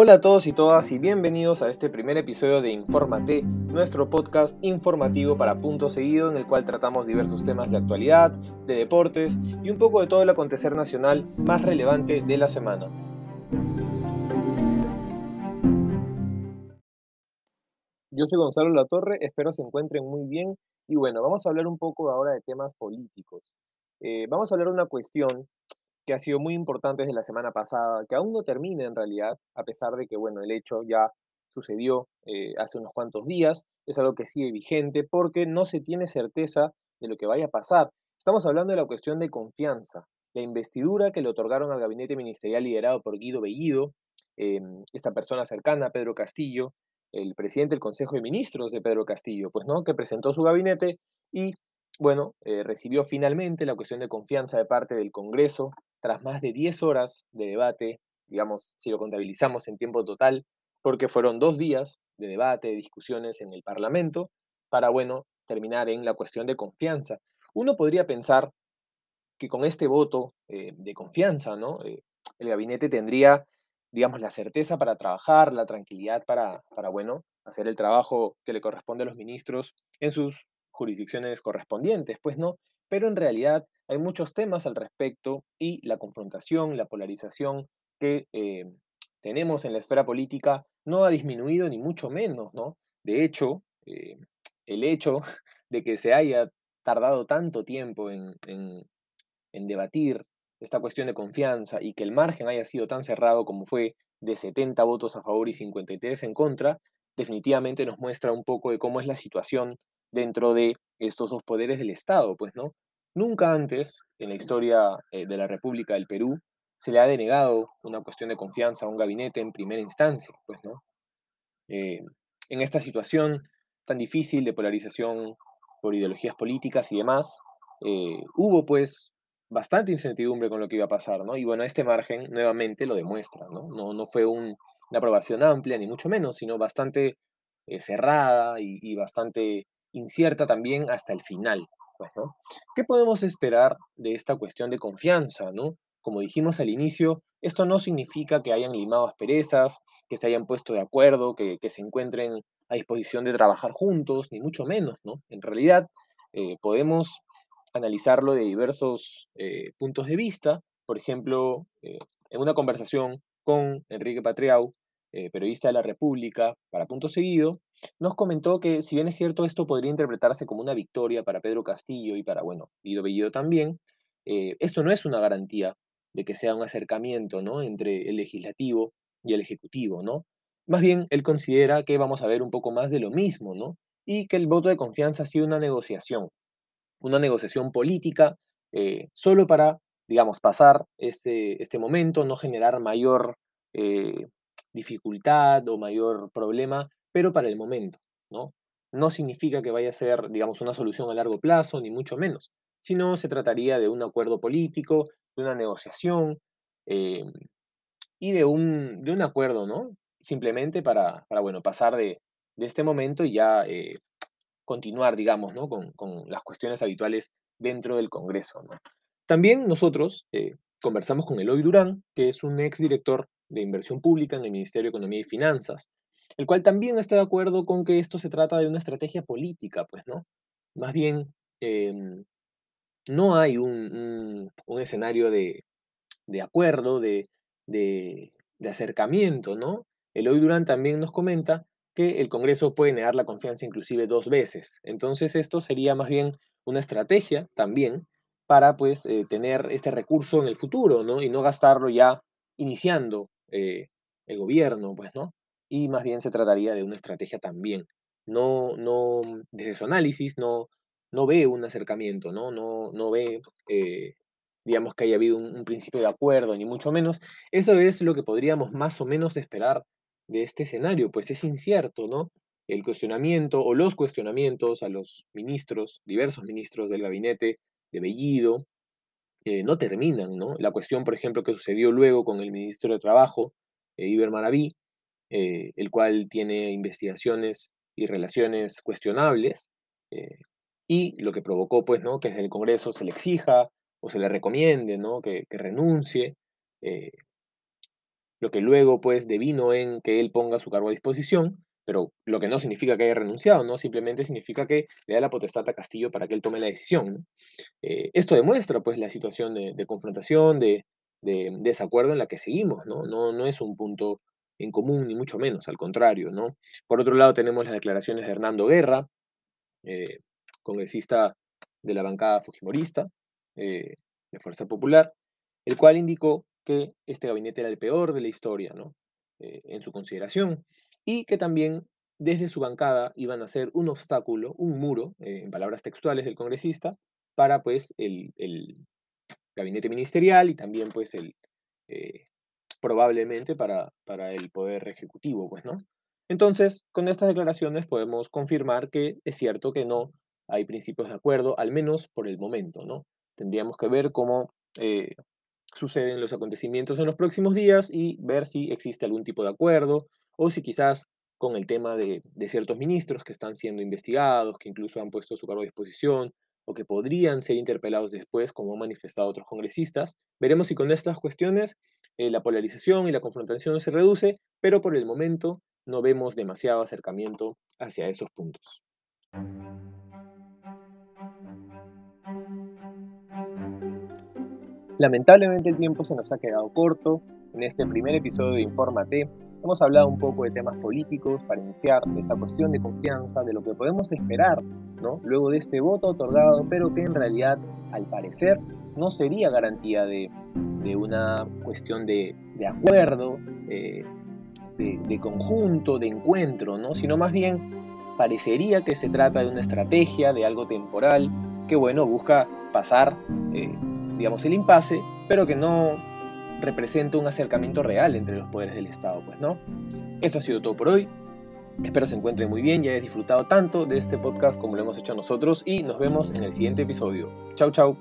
Hola a todos y todas y bienvenidos a este primer episodio de Infórmate, nuestro podcast informativo para punto seguido en el cual tratamos diversos temas de actualidad, de deportes y un poco de todo el acontecer nacional más relevante de la semana. Yo soy Gonzalo Latorre, espero se encuentren muy bien y bueno, vamos a hablar un poco ahora de temas políticos. Eh, vamos a hablar de una cuestión que ha sido muy importante desde la semana pasada, que aún no termina en realidad, a pesar de que, bueno, el hecho ya sucedió eh, hace unos cuantos días, es algo que sigue vigente porque no se tiene certeza de lo que vaya a pasar. Estamos hablando de la cuestión de confianza, la investidura que le otorgaron al gabinete ministerial liderado por Guido Bellido, em, esta persona cercana a Pedro Castillo, el presidente del Consejo de Ministros de Pedro Castillo, pues no, que presentó su gabinete y bueno, eh, recibió finalmente la cuestión de confianza de parte del Congreso tras más de 10 horas de debate, digamos, si lo contabilizamos en tiempo total, porque fueron dos días de debate, de discusiones en el Parlamento, para, bueno, terminar en la cuestión de confianza. Uno podría pensar que con este voto eh, de confianza, ¿no? Eh, el gabinete tendría, digamos, la certeza para trabajar, la tranquilidad para, para, bueno, hacer el trabajo que le corresponde a los ministros en sus jurisdicciones correspondientes, pues no, pero en realidad hay muchos temas al respecto y la confrontación, la polarización que eh, tenemos en la esfera política no ha disminuido ni mucho menos, ¿no? De hecho, eh, el hecho de que se haya tardado tanto tiempo en, en debatir esta cuestión de confianza y que el margen haya sido tan cerrado como fue de 70 votos a favor y 53 en contra, definitivamente nos muestra un poco de cómo es la situación dentro de estos dos poderes del Estado, pues, ¿no? Nunca antes en la historia eh, de la República del Perú se le ha denegado una cuestión de confianza a un gabinete en primera instancia, pues, ¿no? Eh, en esta situación tan difícil de polarización por ideologías políticas y demás, eh, hubo pues bastante incertidumbre con lo que iba a pasar, ¿no? Y bueno, este margen nuevamente lo demuestra, ¿no? No, no fue una aprobación amplia, ni mucho menos, sino bastante cerrada y, y, bastante incierta también hasta el final. Pues. ¿Qué podemos esperar de esta cuestión de confianza? ¿no? Como dijimos al inicio, esto no significa que hayan limado asperezas, que se hayan puesto de acuerdo, que, se encuentren a disposición de trabajar juntos, ni mucho menos. ¿no? En realidad, eh, podemos analizarlo de diversos eh, puntos de vista. Por ejemplo, eh, en una conversación con Enrique Patriau, eh, periodista de la República, para punto seguido, nos comentó que si bien es cierto esto podría interpretarse como una victoria para Pedro Castillo y para, bueno, Guido Bellido también, eh, esto no es una garantía de que sea un acercamiento ¿no? entre el legislativo y el ejecutivo, ¿no? Más bien, él considera que vamos a ver un poco más de lo mismo, ¿no? Y que el voto de confianza ha sido una negociación, una negociación política, eh, solo para, digamos, pasar este, este momento, no generar mayor dificultad o mayor problema, pero para el momento, ¿no? No significa que vaya a ser, digamos, una solución a largo plazo, ni mucho menos, sino se trataría de un acuerdo político, de una negociación eh, y de un, de un acuerdo, ¿no? Simplemente para, para bueno, pasar de, de este momento y ya eh, continuar, digamos, ¿no? Con, con, las cuestiones habituales dentro del Congreso, ¿no? También nosotros eh, conversamos con Eloy Durán, que es un ex director de Inversión Pública en el Ministerio de Economía y Finanzas, el cual también está de acuerdo con que esto se trata de una estrategia política, pues, ¿no? Más bien, em, no hay un, escenario de, acuerdo, de, de, acercamiento, ¿no? Eloy Durán también nos comenta que el Congreso puede negar la confianza inclusive dos veces. Entonces esto sería más bien una estrategia también para pues eh, tener este recurso en el futuro, ¿no? Y no gastarlo ya iniciando eh, el gobierno, pues, ¿no? Y más bien se trataría de una estrategia también. No, no, desde su análisis no, no ve un acercamiento, ¿no? No, no ve, eh, digamos, que haya habido un, principio de acuerdo, ni mucho menos. Eso es lo que podríamos más o menos esperar de este escenario, pues es incierto, ¿no? El cuestionamiento o los cuestionamientos a los ministros, diversos ministros del gabinete de Bellido, no terminan, ¿no? La cuestión, por ejemplo, que sucedió luego con el ministro de Trabajo, eh, Iber Maraví, eh, el cual tiene investigaciones y relaciones cuestionables, eh, y lo que provocó, pues, ¿no? Que desde el Congreso se le exija o se le recomiende, ¿no? Que, renuncie. lo que luego pues devino en que él ponga su cargo a disposición, pero lo que no significa que haya renunciado, ¿no? Simplemente significa que le da la potestad a Castillo para que él tome la decisión. Eh, esto demuestra pues la situación de, confrontación, de, desacuerdo en la que seguimos, ¿no? ¿no? No es un punto en común, ni mucho menos, al contrario, ¿no? Por otro lado tenemos las declaraciones de Hernando Guerra, eh, congresista de la bancada fujimorista, eh, de Fuerza Popular, el cual indicó que este gabinete era el peor de la historia, ¿no? En su consideración, y que también desde su bancada iban a ser un obstáculo, un muro, eh, en palabras textuales del congresista, para pues el, gabinete ministerial y también pues el, probablemente para, para el poder ejecutivo, pues, ¿no? Entonces, con estas declaraciones podemos confirmar que es cierto que no hay principios de acuerdo, al menos por el momento, ¿no? Tendríamos que ver cómo eh, suceden los acontecimientos en los próximos días y ver si existe algún tipo de acuerdo o si quizás con el tema de, ciertos ministros que están siendo investigados, que incluso han puesto su cargo a disposición o que podrían ser interpelados después, como han manifestado otros congresistas. Veremos si con estas cuestiones eh, la polarización y la confrontación se reduce, pero por el momento no vemos demasiado acercamiento hacia esos puntos. Lamentablemente el tiempo se nos ha quedado corto. En este primer episodio de Infórmate hemos hablado un poco de temas políticos para iniciar esta cuestión de confianza, de lo que podemos esperar ¿no? luego de este voto otorgado, pero que en realidad al parecer no sería garantía de, una cuestión de, acuerdo, eh, de, conjunto, de encuentro, ¿no? sino más bien parecería que se trata de una estrategia, de algo temporal, que bueno, busca pasar eh, digamos, el impasse, pero que no representa un acercamiento real entre los poderes del Estado, pues, ¿no? Eso ha sido todo por hoy. Espero se encuentren muy bien y hayas disfrutado tanto de este podcast como lo hemos hecho nosotros y nos vemos en el siguiente episodio. Chau, chau.